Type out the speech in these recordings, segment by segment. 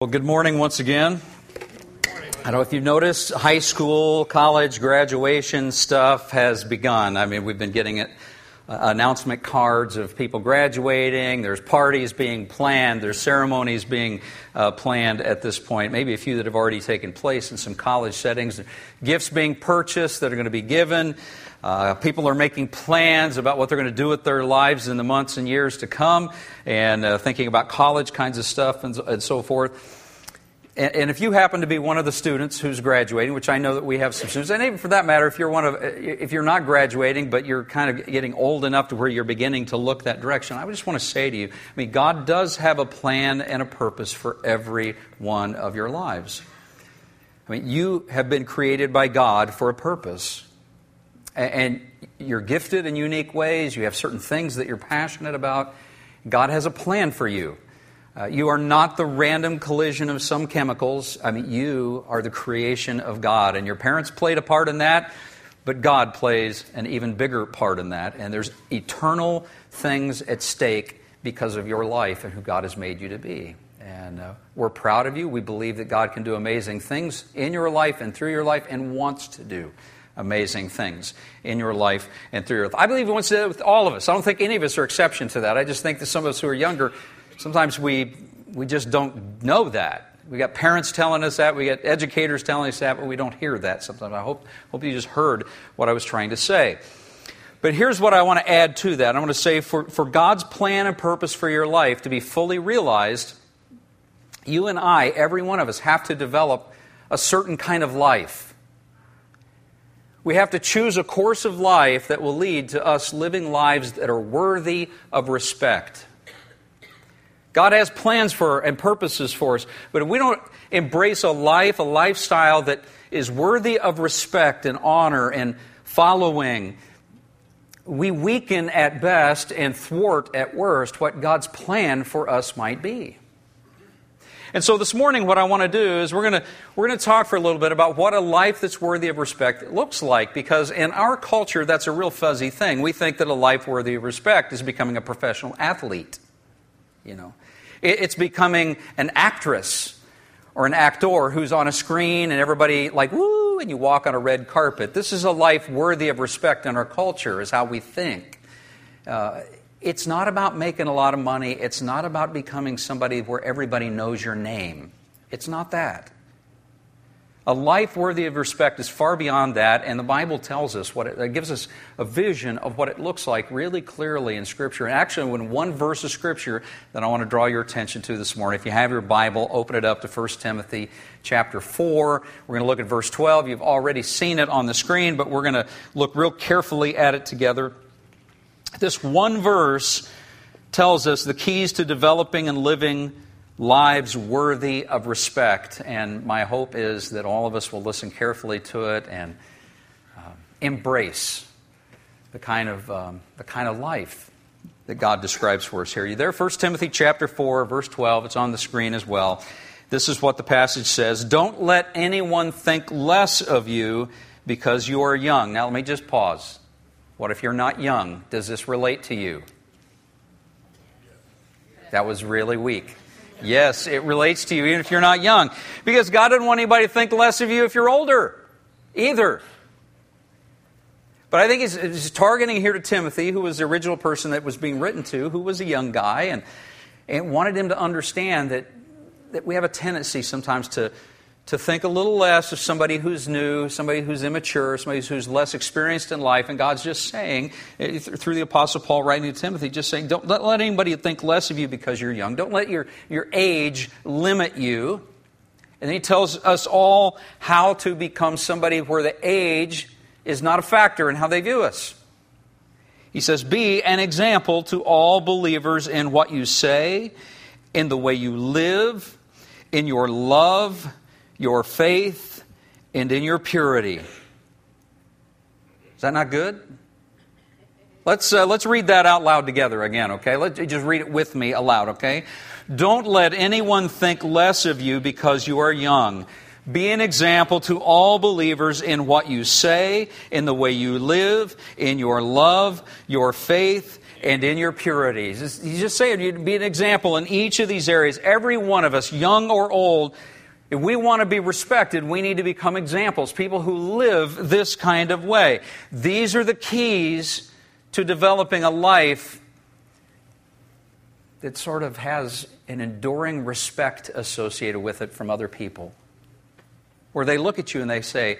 Well, good morning once again. I don't know if you've noticed, high school, college, graduation stuff has begun. I mean, we've been getting it, uh, announcement cards of people graduating. There's parties being planned. There's ceremonies being uh, planned at this point. Maybe a few that have already taken place in some college settings. Gifts being purchased that are going to be given. Uh, people are making plans about what they're going to do with their lives in the months and years to come, and uh, thinking about college kinds of stuff and, and so forth. And, and, if you happen to be one of the students who's graduating, which I know that we have some students, and even for that matter, if you're one of, if you're not graduating, but you're kind of getting old enough to where you're beginning to look that direction, I just want to say to you, I mean, God does have a plan and a purpose for every one of your lives. I mean, you have been created by God for a purpose. And you're gifted in unique ways. You have certain things that you're passionate about. God has a plan for you. Uh, you are not the random collision of some chemicals. I mean, you are the creation of God. And your parents played a part in that, but God plays an even bigger part in that. And there's eternal things at stake because of your life and who God has made you to be. And uh, we're proud of you. We believe that God can do amazing things in your life and through your life and wants to do amazing things in your life and through your life. I believe He wants to do that with all of us. I don't think any of us are exception to that. I just think that some of us who are younger, sometimes we, we just don't know that. We got parents telling us that, we got educators telling us that, but we don't hear that sometimes. I hope, hope you just heard what I was trying to say. But here's what I want to add to that. I want to say for, for God's plan and purpose for your life to be fully realized, you and I, every one of us, have to develop a certain kind of life we have to choose a course of life that will lead to us living lives that are worthy of respect. God has plans for and purposes for us, but if we don't embrace a life, a lifestyle that is worthy of respect and honor and following, we weaken at best and thwart at worst what God's plan for us might be. And so this morning, what I want to do is we're going to, we're going to talk for a little bit about what a life that's worthy of respect looks like, because in our culture, that's a real fuzzy thing. We think that a life worthy of respect is becoming a professional athlete. You know, it's becoming an actress or an actor who's on a screen and everybody like woo, and you walk on a red carpet. This is a life worthy of respect in our culture, is how we think. Uh, it's not about making a lot of money. It's not about becoming somebody where everybody knows your name. It's not that. A life worthy of respect is far beyond that, and the Bible tells us what it, it, gives us a vision of what it looks like really clearly in Scripture. And actually, when one verse of Scripture that I want to draw your attention to this morning, if you have your Bible, open it up to 1 Timothy chapter 4. We're going to look at verse 12. You've already seen it on the screen, but we're going to look real carefully at it together. This one verse tells us the keys to developing and living lives worthy of respect. And my hope is that all of us will listen carefully to it and uh, embrace the kind of um, the kind of life that God describes for us here. You there? 1 Timothy chapter 4, verse 12. It's on the screen as well. This is what the passage says. Don't let anyone think less of you because you are young. Now let me just pause. What if you're not young? Does this relate to you? That was really weak. Yes, it relates to you, even if you're not young. Because God doesn't want anybody to think less of you if you're older, either. But I think he's, he's targeting here to Timothy, who was the original person that was being written to, who was a young guy, and, and wanted him to understand that, that we have a tendency sometimes to, to think a little less of somebody who's new, somebody who's immature, somebody who's less experienced in life. And God's just saying, eh, through the Apostle Paul writing to Timothy, just saying, don't let, anybody think less of you because you're young. Don't let your, your age limit you. And he tells us all how to become somebody where the age is not a factor in how they view us. He says, Be an example to all believers in what you say, in the way you live, in your love your faith, and in your purity. Is that not good? Let's, uh, let's read that out loud together again, okay? Let's just read it with me aloud, okay? Don't let anyone think less of you because you are young. Be an example to all believers in what you say, in the way you live, in your love, your faith, and in your purity. He's just saying be an example in each of these areas. Every one of us, young or old, if we want to be respected, we need to become examples, people who live this kind of way. These are the keys to developing a life that sort of has an enduring respect associated with it from other people. Where they look at you and they say,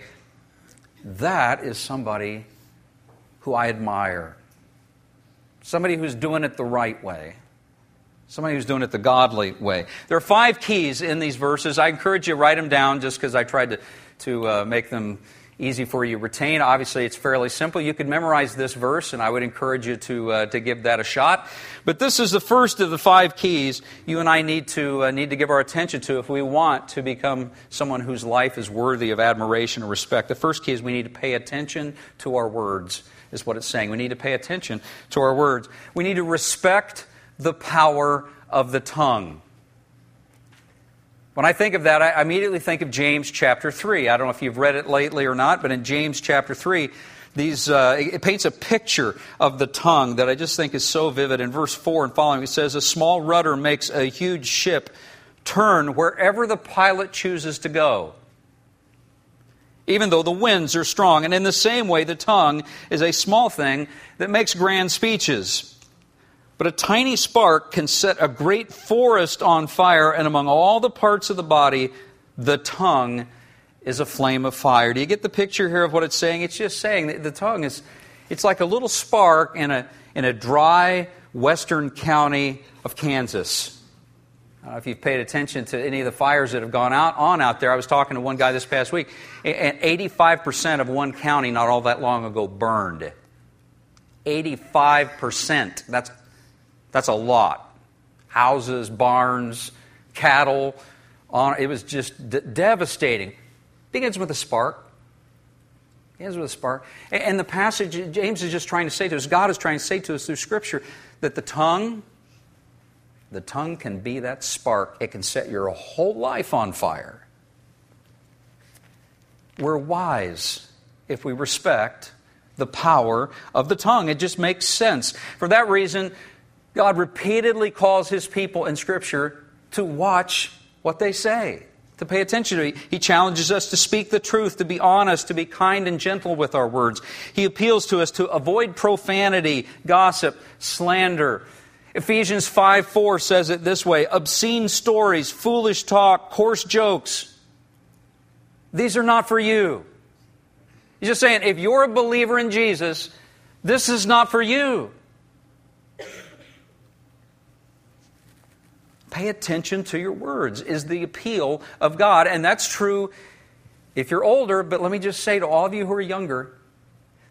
That is somebody who I admire. Somebody who's doing it the right way. Somebody who's doing it the godly way. There are five keys in these verses. I encourage you to write them down just because I tried to, to uh, make them easy for you to retain. Obviously, it's fairly simple. You could memorize this verse, and I would encourage you to, uh, to give that a shot. But this is the first of the five keys you and I need to, uh, need to give our attention to if we want to become someone whose life is worthy of admiration and respect. The first key is we need to pay attention to our words, is what it's saying. We need to pay attention to our words. We need to respect the power of the tongue. When I think of that, I immediately think of James chapter 3. I don't know if you've read it lately or not, but in James chapter 3, these, uh, it paints a picture of the tongue that I just think is so vivid. In verse 4 and following, it says, A small rudder makes a huge ship turn wherever the pilot chooses to go, even though the winds are strong. And in the same way, the tongue is a small thing that makes grand speeches. But a tiny spark can set a great forest on fire, and among all the parts of the body, the tongue is a flame of fire. Do you get the picture here of what it's saying? It's just saying that the tongue is it's like a little spark in a in a dry western county of Kansas. I don't know if you've paid attention to any of the fires that have gone out on out there. I was talking to one guy this past week, and 85% of one county not all that long ago burned. 85%. That's that's a lot. Houses, barns, cattle. On, it was just d- devastating. Begins with a spark. Begins with a spark. And, and the passage, James is just trying to say to us, God is trying to say to us through Scripture, that the tongue, the tongue can be that spark. It can set your whole life on fire. We're wise if we respect the power of the tongue. It just makes sense. For that reason, God repeatedly calls his people in Scripture to watch what they say, to pay attention to. He challenges us to speak the truth, to be honest, to be kind and gentle with our words. He appeals to us to avoid profanity, gossip, slander. Ephesians 5 4 says it this way obscene stories, foolish talk, coarse jokes. These are not for you. He's just saying, if you're a believer in Jesus, this is not for you. Pay attention to your words, is the appeal of God. And that's true if you're older, but let me just say to all of you who are younger,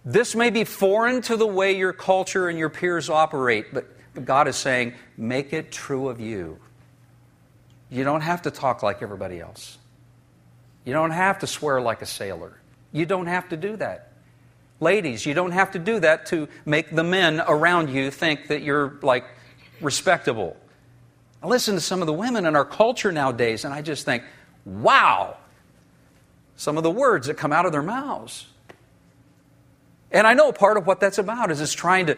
this may be foreign to the way your culture and your peers operate, but, but God is saying, make it true of you. You don't have to talk like everybody else. You don't have to swear like a sailor. You don't have to do that. Ladies, you don't have to do that to make the men around you think that you're like respectable. I listen to some of the women in our culture nowadays, and I just think, wow, some of the words that come out of their mouths. And I know part of what that's about is it's trying to,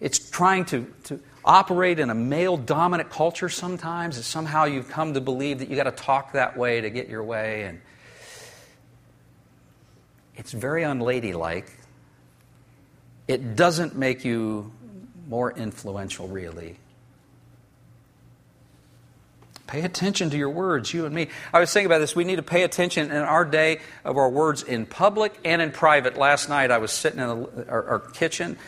it's trying to, to operate in a male dominant culture sometimes. It's somehow you've come to believe that you got to talk that way to get your way. And it's very unladylike. It doesn't make you more influential, really. Pay attention to your words, you and me. I was thinking about this. We need to pay attention in our day of our words in public and in private. Last night I was sitting in the, our, our kitchen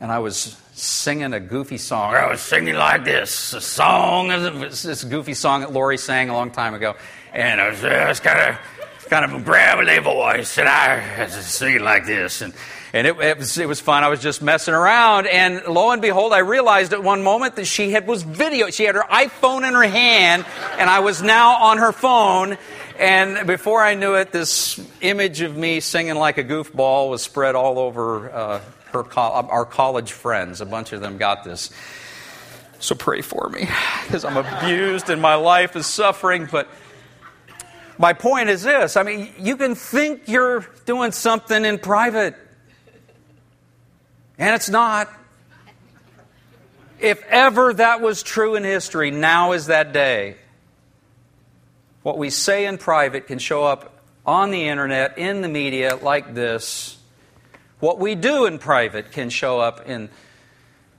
and I was singing a goofy song. I was singing like this, a song, this goofy song that Lori sang a long time ago. And I was, was kind of kind of a gravelly voice, and I was singing like this. And and it, it, was, it was fun. I was just messing around, and lo and behold, I realized at one moment that she had was video. She had her iPhone in her hand, and I was now on her phone. And before I knew it, this image of me singing like a goofball was spread all over uh, her our college friends. A bunch of them got this. So pray for me, because I'm abused and my life is suffering, but. My point is this I mean, you can think you're doing something in private, and it's not. If ever that was true in history, now is that day. What we say in private can show up on the internet, in the media, like this. What we do in private can show up in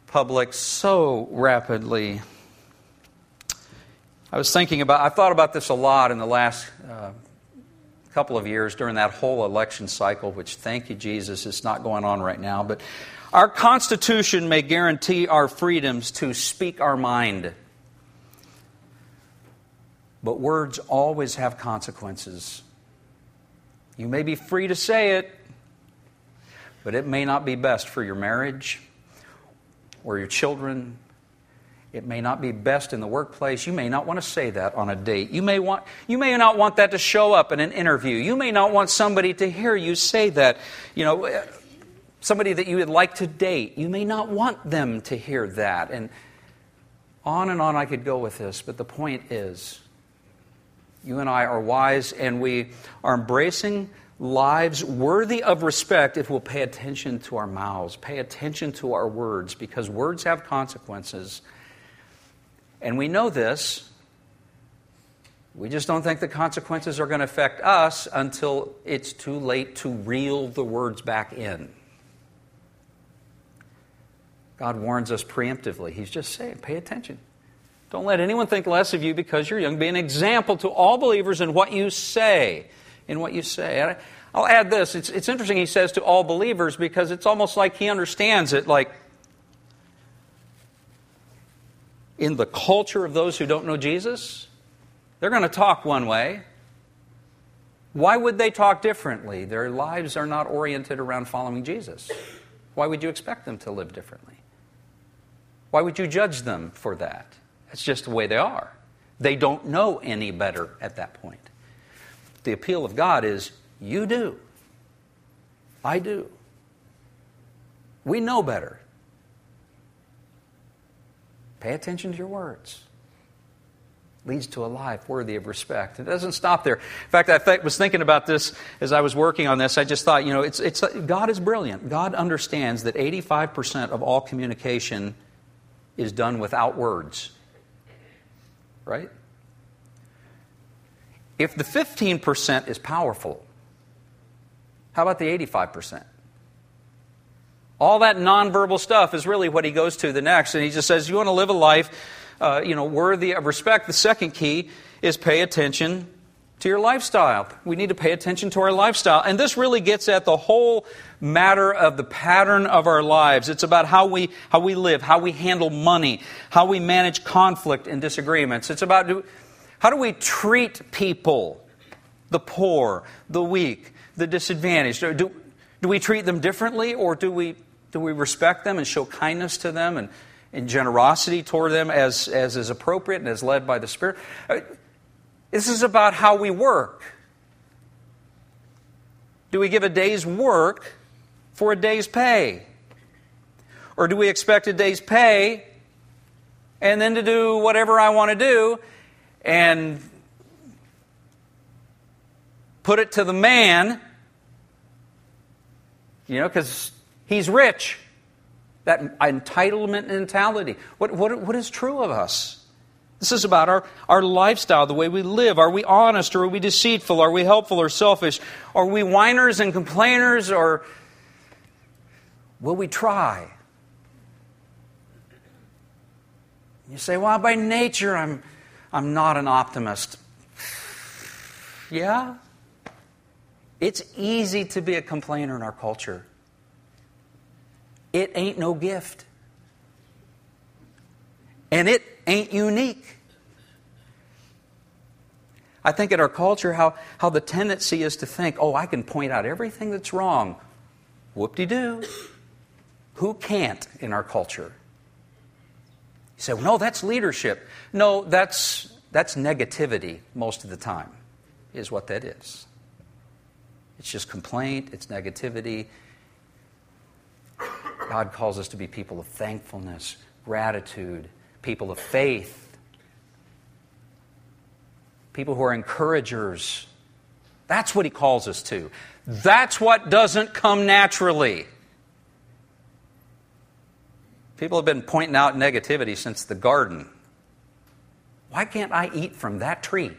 public so rapidly. I was thinking about, I thought about this a lot in the last uh, couple of years during that whole election cycle, which, thank you, Jesus, is not going on right now. But our Constitution may guarantee our freedoms to speak our mind. But words always have consequences. You may be free to say it, but it may not be best for your marriage or your children. It may not be best in the workplace. You may not want to say that on a date. You may, want, you may not want that to show up in an interview. You may not want somebody to hear you say that. You know, somebody that you would like to date, you may not want them to hear that. And on and on I could go with this, but the point is you and I are wise and we are embracing lives worthy of respect if we'll pay attention to our mouths, pay attention to our words, because words have consequences. And we know this. We just don't think the consequences are going to affect us until it's too late to reel the words back in. God warns us preemptively. He's just saying, pay attention. Don't let anyone think less of you because you're young. Be an example to all believers in what you say. In what you say. And I'll add this. It's, it's interesting he says to all believers because it's almost like he understands it like in the culture of those who don't know Jesus, they're going to talk one way. Why would they talk differently? Their lives are not oriented around following Jesus. Why would you expect them to live differently? Why would you judge them for that? That's just the way they are. They don't know any better at that point. The appeal of God is you do. I do. We know better. Pay attention to your words. Leads to a life worthy of respect. It doesn't stop there. In fact, I th- was thinking about this as I was working on this. I just thought, you know, it's, it's, God is brilliant. God understands that 85% of all communication is done without words. Right? If the 15% is powerful, how about the 85%? All that nonverbal stuff is really what he goes to the next. And he just says, You want to live a life uh, you know, worthy of respect. The second key is pay attention to your lifestyle. We need to pay attention to our lifestyle. And this really gets at the whole matter of the pattern of our lives. It's about how we, how we live, how we handle money, how we manage conflict and disagreements. It's about do, how do we treat people, the poor, the weak, the disadvantaged. Do, do we treat them differently or do we, do we respect them and show kindness to them and, and generosity toward them as, as is appropriate and as led by the Spirit? Uh, This is about how we work. Do we give a day's work for a day's pay? Or do we expect a day's pay and then to do whatever I want to do and put it to the man, you know, because he's rich? That entitlement mentality. What, what, what is true of us? This is about our, our lifestyle, the way we live. Are we honest or are we deceitful? Are we helpful or selfish? Are we whiners and complainers or will we try? You say, well, by nature, I'm, I'm not an optimist. Yeah? It's easy to be a complainer in our culture. It ain't no gift. And it ain't unique. I think in our culture, how, how the tendency is to think, oh, I can point out everything that's wrong. Whoop de doo. Who can't in our culture? You say, well, no, that's leadership. No, that's, that's negativity most of the time, is what that is. It's just complaint, it's negativity. God calls us to be people of thankfulness, gratitude, people of faith, people who are encouragers. That's what He calls us to. That's what doesn't come naturally. People have been pointing out negativity since the garden. Why can't I eat from that tree?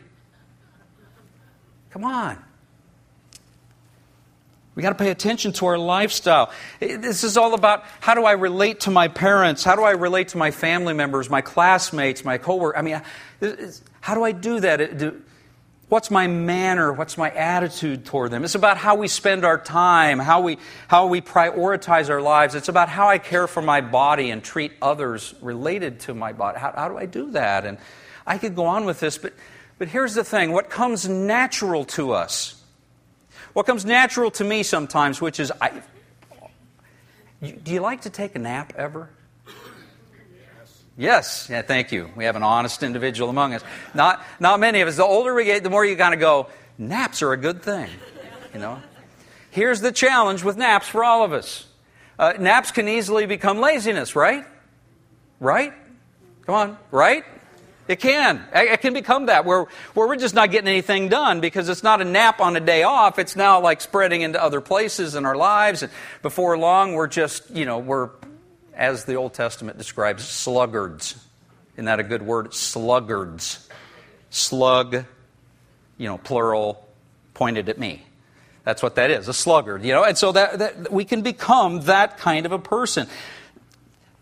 Come on. We got to pay attention to our lifestyle. This is all about how do I relate to my parents? How do I relate to my family members, my classmates, my coworkers? I mean, how do I do that? What's my manner? What's my attitude toward them? It's about how we spend our time, how we, how we prioritize our lives. It's about how I care for my body and treat others related to my body. How, how do I do that? And I could go on with this, but, but here's the thing what comes natural to us, what comes natural to me sometimes, which is, I, do you like to take a nap ever? Yes, yeah, thank you. We have an honest individual among us. Not, not many of us. The older we get, the more you kind of go, naps are a good thing. You know? Here's the challenge with naps for all of us. Uh, naps can easily become laziness, right? Right? Come on, right? It can. It can become that, where, where we're just not getting anything done because it's not a nap on a day off. It's now like spreading into other places in our lives. And before long, we're just, you know, we're, as the Old Testament describes, sluggards. Isn't that a good word? Sluggards. Slug, you know, plural, pointed at me. That's what that is, a sluggard, you know. And so that, that we can become that kind of a person.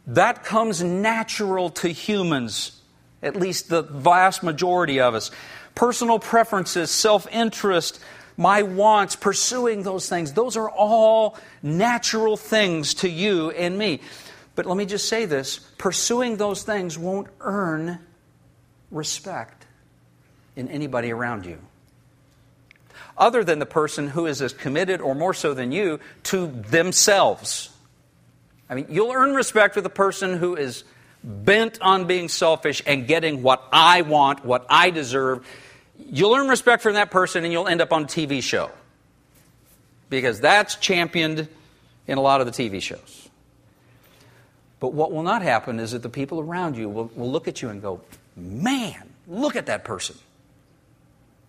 That comes natural to humans at least the vast majority of us. Personal preferences, self interest, my wants, pursuing those things, those are all natural things to you and me. But let me just say this pursuing those things won't earn respect in anybody around you. Other than the person who is as committed or more so than you to themselves. I mean, you'll earn respect with a person who is bent on being selfish and getting what I want, what I deserve, you'll earn respect from that person and you'll end up on a TV show. Because that's championed in a lot of the TV shows. But what will not happen is that the people around you will, will look at you and go, Man, look at that person.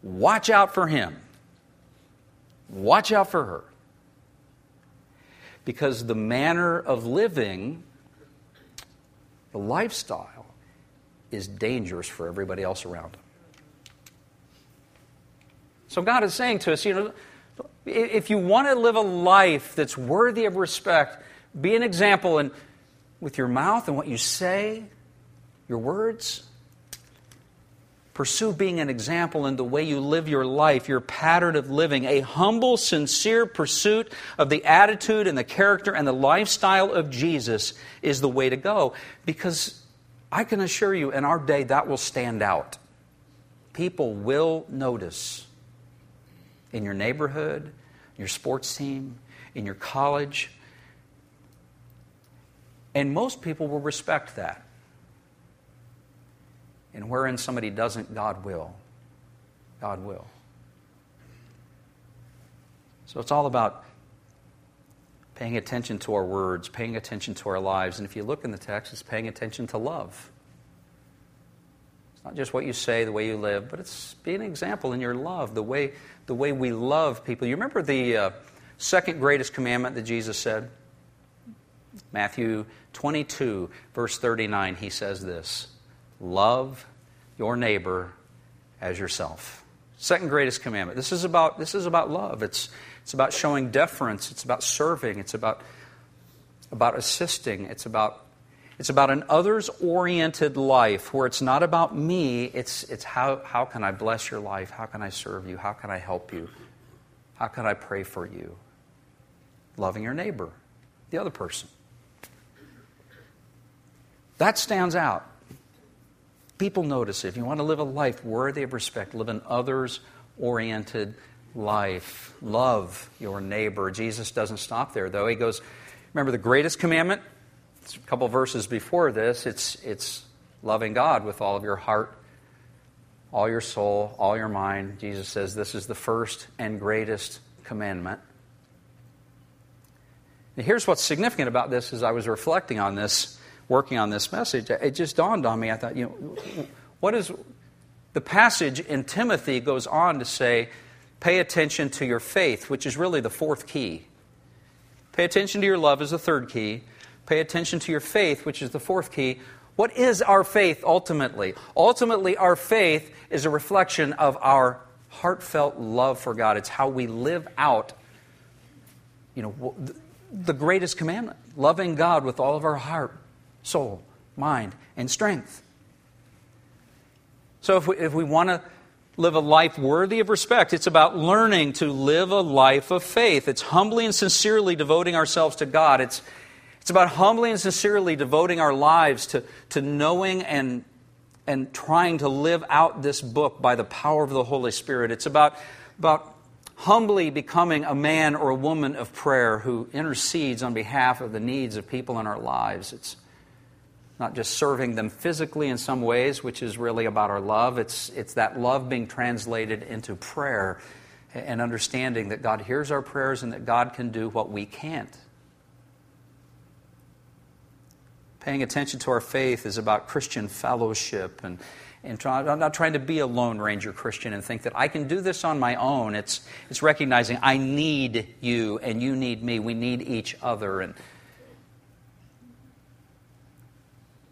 Watch out for him. Watch out for her. Because the manner of living the lifestyle is dangerous for everybody else around them. So God is saying to us, you know, if you want to live a life that's worthy of respect, be an example in, with your mouth and what you say, your words. Pursue being an example in the way you live your life, your pattern of living, a humble, sincere pursuit of the attitude and the character and the lifestyle of Jesus is the way to go. Because I can assure you, in our day, that will stand out. People will notice in your neighborhood, your sports team, in your college. And most people will respect that. And wherein somebody doesn't, God will. God will. So it's all about paying attention to our words, paying attention to our lives. And if you look in the text, it's paying attention to love. It's not just what you say, the way you live, but it's being an example in your love, the way, the way we love people. You remember the uh, second greatest commandment that Jesus said? Matthew 22, verse 39, he says this Love your neighbor as yourself. Second greatest commandment. This is about, this is about love. It's, it's about showing deference. It's about serving. It's about, about assisting. It's about, it's about an others oriented life where it's not about me, it's, it's how, how can I bless your life? How can I serve you? How can I help you? How can I pray for you? Loving your neighbor, the other person. That stands out. People notice. If you want to live a life worthy of respect, live an others oriented life. Love your neighbor. Jesus doesn't stop there, though. He goes, remember the greatest commandment? It's a couple verses before this. It's, it's loving God with all of your heart, all your soul, all your mind. Jesus says this is the first and greatest commandment. And here's what's significant about this as I was reflecting on this working on this message, it just dawned on me. I thought, you know, what is the passage in Timothy goes on to say, pay attention to your faith, which is really the fourth key. Pay attention to your love is the third key. pay attention to your faith, which is the fourth key. What is our faith ultimately? Ultimately, our faith is a reflection of our heartfelt love for God. It's how we live out, you know, the greatest commandment loving God with all of our heart, soul, mind, and strength. So if we, if we want to live a life worthy of respect, it's about learning to live a life of faith. It's humbly and sincerely devoting ourselves to God. It's, it's about humbly and sincerely devoting our lives to, to knowing and, and trying to live out this book by the power of the Holy Spirit. It's about, about humbly becoming a man or a woman of prayer who intercedes on behalf of the needs of people in our lives. It's not just serving them physically in some ways, which is really about our love. It's, it's that love being translated into prayer and understanding that God hears our prayers and that God can do what we can't. Paying attention to our faith is about Christian fellowship and, and try, I'm not trying to be a Lone Ranger Christian and think that I can do this on my own. It's, it's recognizing I need you and you need me. We need each other. And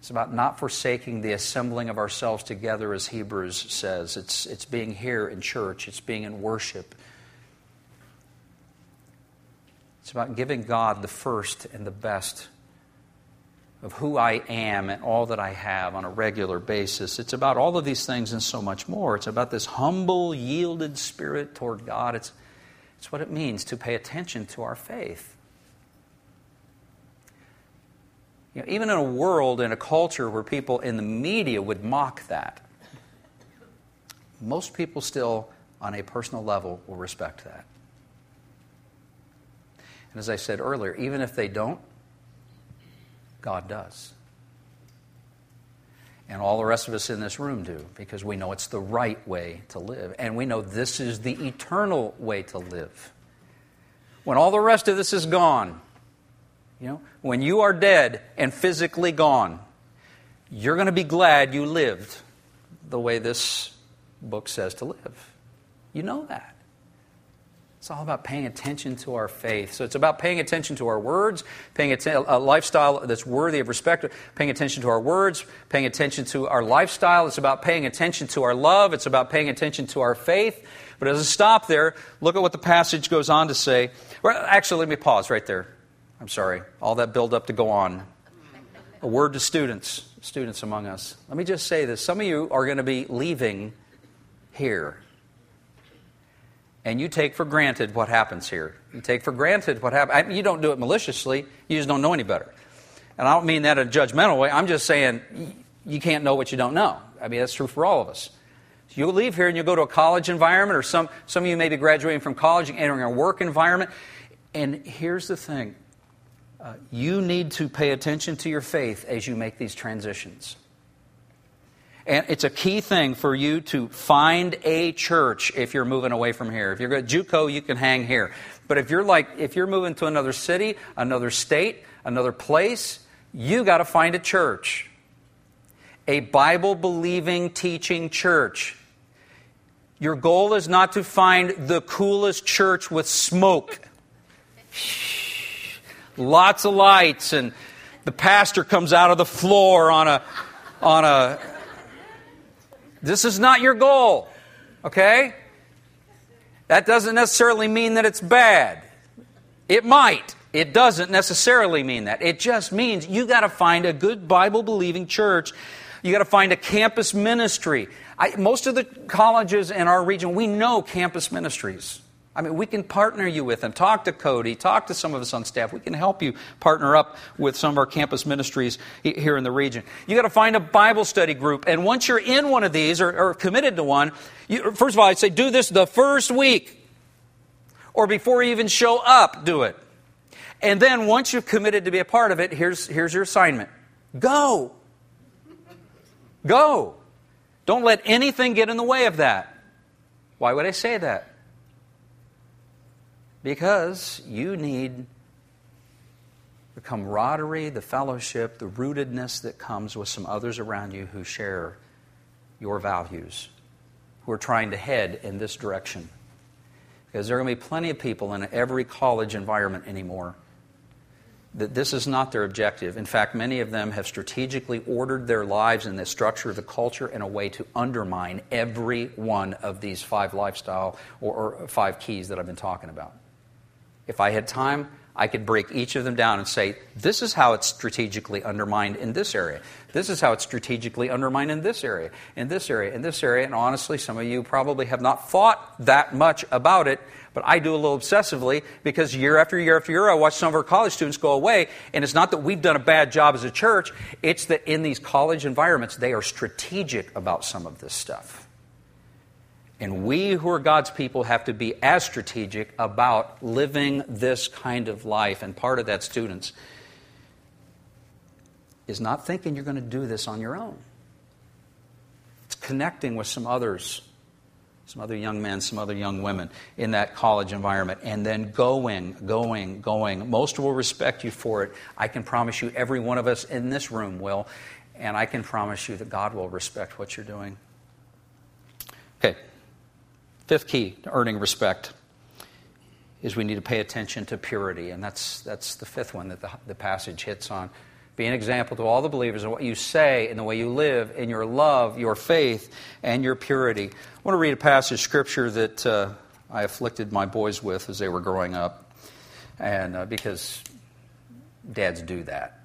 It's about not forsaking the assembling of ourselves together, as Hebrews says. It's, it's being here in church, it's being in worship. It's about giving God the first and the best of who I am and all that I have on a regular basis. It's about all of these things and so much more. It's about this humble, yielded spirit toward God. It's, it's what it means to pay attention to our faith. You know, even in a world, in a culture where people in the media would mock that, most people still, on a personal level, will respect that. And as I said earlier, even if they don't, God does. And all the rest of us in this room do, because we know it's the right way to live. And we know this is the eternal way to live. When all the rest of this is gone, you know, when you are dead and physically gone, you're going to be glad you lived the way this book says to live. You know that. It's all about paying attention to our faith. So it's about paying attention to our words, paying atten- a lifestyle that's worthy of respect, paying attention to our words, paying attention to our lifestyle. It's about paying attention to our love. It's about paying attention to our faith. But as a stop there, look at what the passage goes on to say. Well actually, let me pause right there. I'm sorry, all that build up to go on. A word to students, students among us. Let me just say this. Some of you are going to be leaving here. And you take for granted what happens here. You take for granted what happens. I mean, you don't do it maliciously, you just don't know any better. And I don't mean that in a judgmental way. I'm just saying you can't know what you don't know. I mean, that's true for all of us. So you'll leave here and you'll go to a college environment, or some, some of you may be graduating from college and entering a work environment. And here's the thing uh, you need to pay attention to your faith as you make these transitions. And it's a key thing for you to find a church if you're moving away from here. If you're at JUCO, you can hang here. But if you're like, if you're moving to another city, another state, another place, you got to find a church. A Bible believing, teaching church. Your goal is not to find the coolest church with smoke lots of lights, and the pastor comes out of the floor on a, on a. This is not your goal, okay? That doesn't necessarily mean that it's bad. It might. It doesn't necessarily mean that. It just means you got to find a good Bible believing church. You got to find a campus ministry. I, most of the colleges in our region, we know campus ministries. I mean, we can partner you with them. Talk to Cody, talk to some of us on staff. We can help you partner up with some of our campus ministries here in the region. You got to find a Bible study group. And once you're in one of these or, or committed to one, you, first of all, I'd say do this the first week or before you even show up, do it. And then once you've committed to be a part of it, here's, here's your assignment go. Go. Don't let anything get in the way of that. Why would I say that? Because you need the camaraderie, the fellowship, the rootedness that comes with some others around you who share your values, who are trying to head in this direction. Because there are going to be plenty of people in every college environment anymore that this is not their objective. In fact, many of them have strategically ordered their lives and the structure of the culture in a way to undermine every one of these five lifestyle or, or five keys that I've been talking about. If I had time, I could break each of them down and say, this is how it's strategically undermined in this area. This is how it's strategically undermined in this area, in this area, in this area. And honestly, some of you probably have not thought that much about it, but I do a little obsessively because year after year after year, I watch some of our college students go away. And it's not that we've done a bad job as a church, it's that in these college environments, they are strategic about some of this stuff. And we who are God's people have to be as strategic about living this kind of life. And part of that, students, is not thinking you're going to do this on your own. It's connecting with some others, some other young men, some other young women in that college environment, and then going, going, going. Most will respect you for it. I can promise you, every one of us in this room will. And I can promise you that God will respect what you're doing. Okay. Fifth key to earning respect is we need to pay attention to purity, and that's, that's the fifth one that the, the passage hits on. Be an example to all the believers in what you say, in the way you live, in your love, your faith, and your purity. I want to read a passage of scripture that uh, I afflicted my boys with as they were growing up, and uh, because dads do that.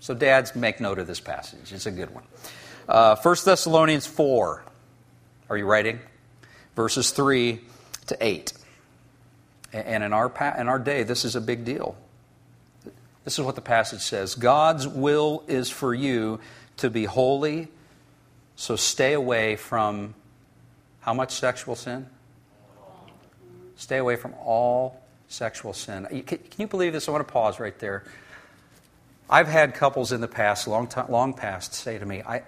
So, dads, make note of this passage. It's a good one. Uh, 1 Thessalonians 4. Are you writing? Verses 3 to 8. And in our, in our day, this is a big deal. This is what the passage says God's will is for you to be holy, so stay away from how much sexual sin? Stay away from all sexual sin. Can, you believe this? I want to pause right there. I've had couples in the past, long, time, long past, say to me, I,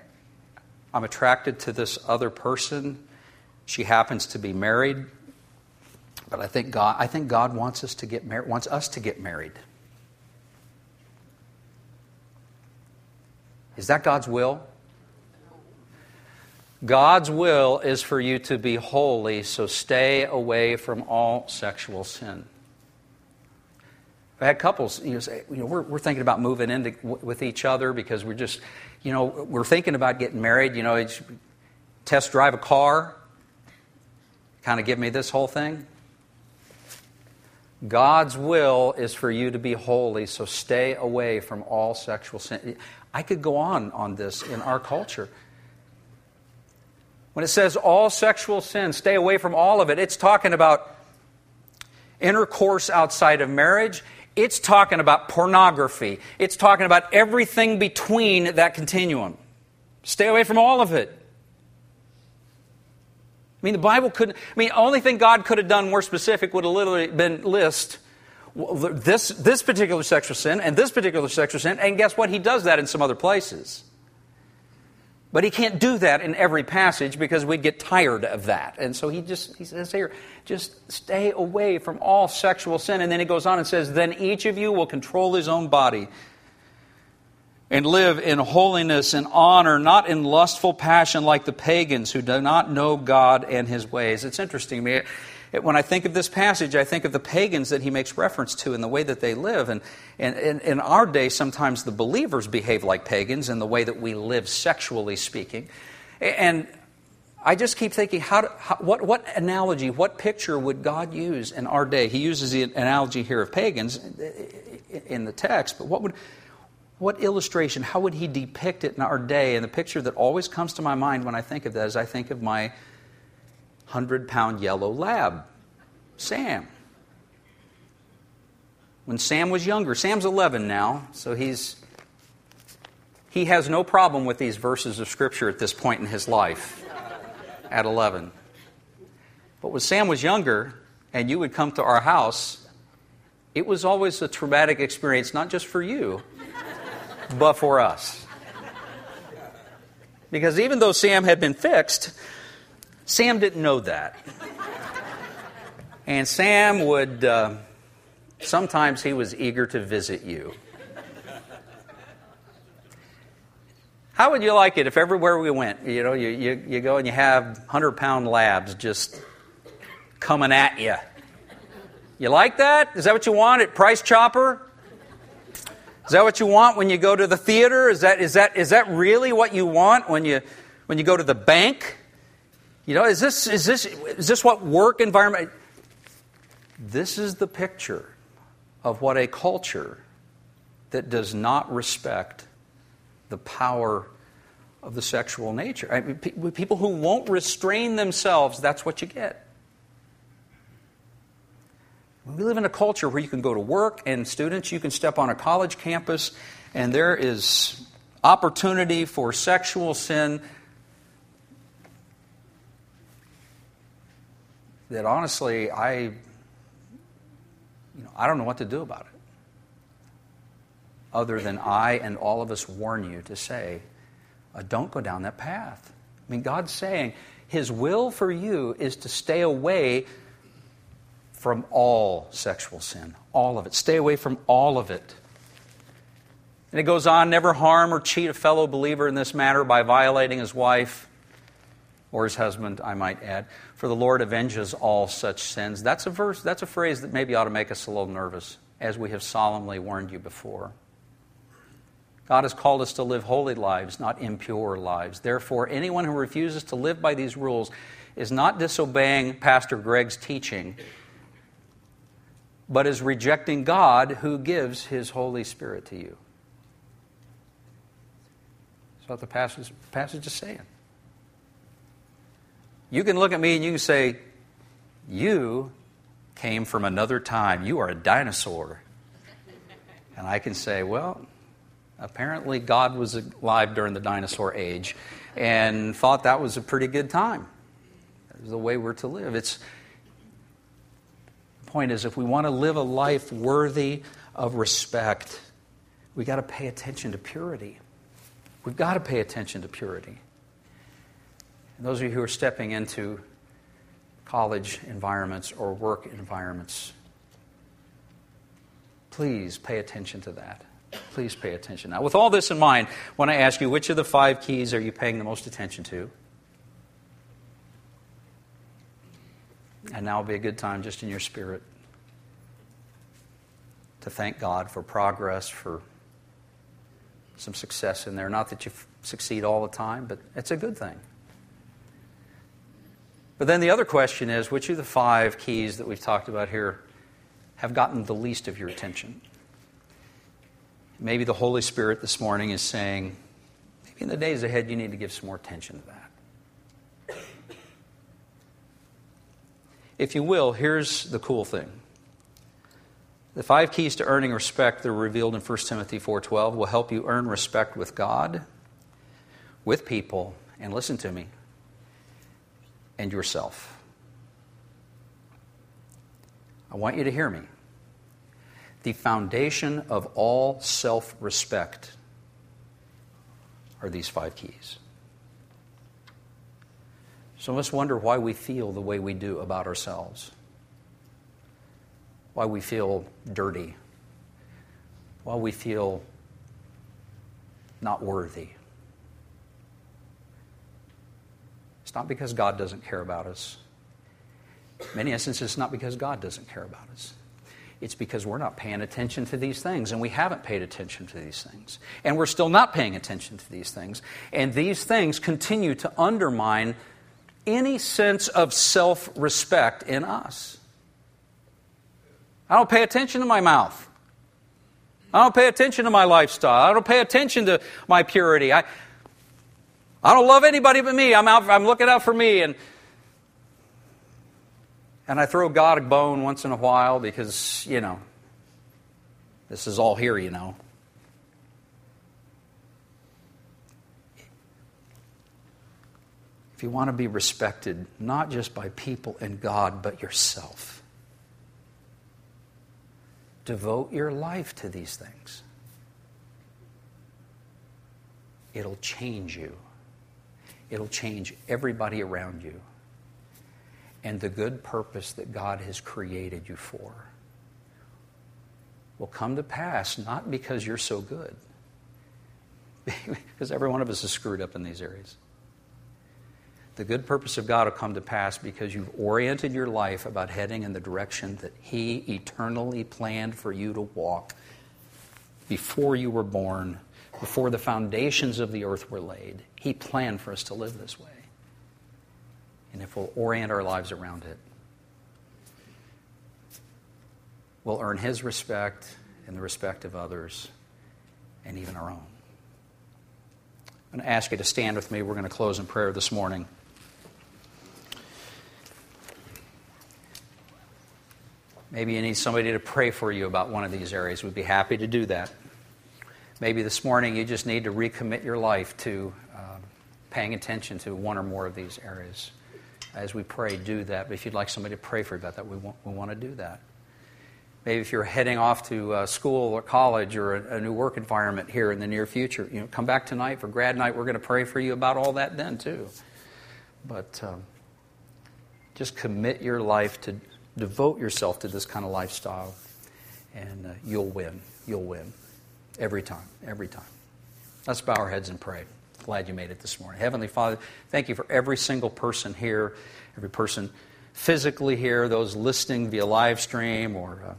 I'm attracted to this other person she happens to be married, but I think God, I think God wants us to get married, wants us to get married. Is that God's will? God's will is for you to be holy, so stay away from all sexual sin. I had couples, you know, say, you know, we're, we're thinking about moving in with each other because we're just, you know, we're thinking about getting married. You know, test drive a car kind of give me this whole thing? God's will is for you to be holy, so stay away from all sexual sin. I could go on on this in our culture. When it says all sexual sin, stay away from all of it, it's talking about intercourse outside of marriage. It's talking about pornography. It's talking about everything between that continuum. Stay away from all of it. I mean, the Bible couldn't, I mean, the only thing God could have done more specific would have literally been list this, this particular sexual sin and this particular sexual sin, and guess what? He does that in some other places. But he can't do that in every passage because we'd get tired of that. And so he just he says here, just stay away from all sexual sin. And then he goes on and says, Then each of you will control his own body and live in holiness and honor, not in lustful passion like the pagans who do not know God and his ways. It's interesting to me. When I think of this passage, I think of the pagans that he makes reference to and the way that they live. And, and, and in our day, sometimes the believers behave like pagans in the way that we live sexually speaking. And I just keep thinking, how, how, what, what analogy, what picture would God use in our day? He uses the analogy here of pagans in the text, but what would, what illustration, how would he depict it in our day? And the picture that always comes to my mind when I think of that is I think of my 100 pound yellow lab, Sam. When Sam was younger, Sam's 11 now, so he's he has no problem with these verses of scripture at this point in his life at 11. But when Sam was younger and you would come to our house, it was always a traumatic experience, not just for you, but for us. Because even though Sam had been fixed, Sam didn't know that. And Sam would, uh, sometimes he was eager to visit you. How would you like it if everywhere we went, you know, you, you, you go and you have 100 pound labs just coming at you? You like that? Is that what you want at Price Chopper? Is that what you want when you go to the theater? Is that, is that, is that really what you want when you, when you go to the bank? You know, is this, is, this, is this what work environment? This is the picture of what a culture that does not respect the power of the sexual nature. I mean, people who won't restrain themselves, that's what you get. We live in a culture where you can go to work, and students, you can step on a college campus, and there is opportunity for sexual sin that honestly, I, you know, I don't know what to do about it. Other than I and all of us warn you to say, uh, don't go down that path. I mean, God's saying His will for you is to stay away from all sexual sin, all of it. Stay away from all of it. And it goes on never harm or cheat a fellow believer in this matter by violating his wife or his husband, I might add. For the Lord avenges all such sins. That's a verse, that's a phrase that maybe ought to make us a little nervous, as we have solemnly warned you before. God has called us to live holy lives, not impure lives. Therefore, anyone who refuses to live by these rules is not disobeying Pastor Greg's teaching, but is rejecting God who gives his Holy Spirit to you. That's what the passage, passage is saying. You can look at me and you can say, You came from another time. You are a dinosaur. And I can say, Well, apparently God was alive during the dinosaur age and thought that was a pretty good time. That was the way we're to live. It's, point is if we want to live a life worthy of respect, we've got to pay attention to purity. We've got to pay attention to purity. And those of you who are stepping into college environments or work environments, please pay attention to that. Please pay attention. Now, with all this in mind, I ask you which of the five keys are you paying the most attention to? And now will be a good time just in your spirit to thank God for progress, for some success in there. Not that you succeed all the time, but it's a good thing. But then the other question is which of the five keys that we've talked about here have gotten the least of your attention? Maybe the Holy Spirit this morning is saying, maybe in the days ahead you need to give some more attention to that. If you will, here's the cool thing. The five keys to earning respect that are revealed in 1 Timothy 4:12 will help you earn respect with God, with people, and listen to me, and yourself. I want you to hear me. The foundation of all self-respect are these five keys. Some of us wonder why we feel the way we do about ourselves, why we feel dirty, why we feel not worthy. It's not because God doesn't care about us. In many instances, it's not because God doesn't care about us. It's because we're not paying attention to these things, and we haven't paid attention to these things. And we're still not paying attention to these things. And these things continue to undermine any sense of self respect in us. I don't pay attention to my mouth. I don't pay attention to my lifestyle. I don't pay attention to my purity. I, I don't love anybody but me. I'm, out, I'm looking out for me. And, and I throw God a bone once in a while because, you know, this is all here, you know. You want to be respected, not just by people and God, but yourself, devote your life to these things. It'll change you, it'll change everybody around you, and the good purpose that God has created you for will come to pass not because you're so good, because every one of us is screwed up in these areas the good purpose of God will come to pass because you've oriented your life about heading in the direction that He eternally planned for you to walk before you were born, before the foundations of the earth were laid. He planned for us to live this way. And if we'll orient our lives around it, we'll earn His respect and the respect of others and even our own. I'm going to ask you to stand with me. We're going to close in prayer this morning. Maybe you need somebody to pray for you about one of these areas. We'd be happy to do that. Maybe this morning you just need to recommit your life to um, paying attention to one or more of these areas. As we pray, do that. But if you'd like somebody to pray for you about that, we want, we want to do that. Maybe if you're heading off to uh, school or college or a, a, new work environment here in the near future, you know, come back tonight for grad night. We're going to pray for you about all that then too. But um, just commit your life to devote yourself to this kind of lifestyle, and uh, you'll win. You'll win. Every time. Every time. Let's bow our heads and pray. Glad you made it this morning. Heavenly Father, thank you for every single person here, every person physically here, those listening via live stream or uh,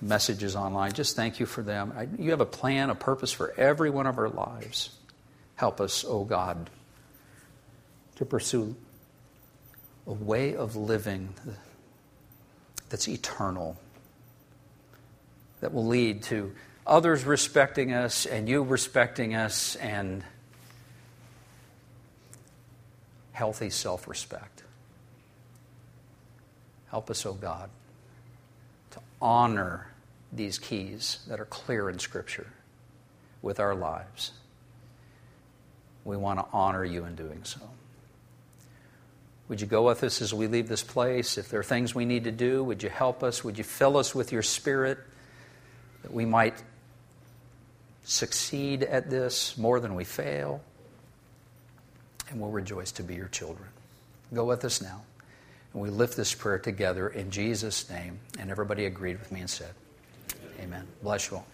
messages online. Just thank you for them. I, you have a plan, a purpose for every one of our lives. Help us, O oh God, to pursue a way of living that's eternal, that will lead to others respecting us and you respecting us and healthy self respect. Help us, O oh God, to honor these keys that are clear in Scripture with our lives. We want to honor you in doing so. Would you go with us as we leave this place? If there are things we need to do, would you help us? Would you fill us with your spirit that we might succeed at this more than we fail? And we'll rejoice to be your children. Go with us now. And we lift this prayer together in Jesus' name. And everybody agreed with me and said, Amen. Amen. Bless you all.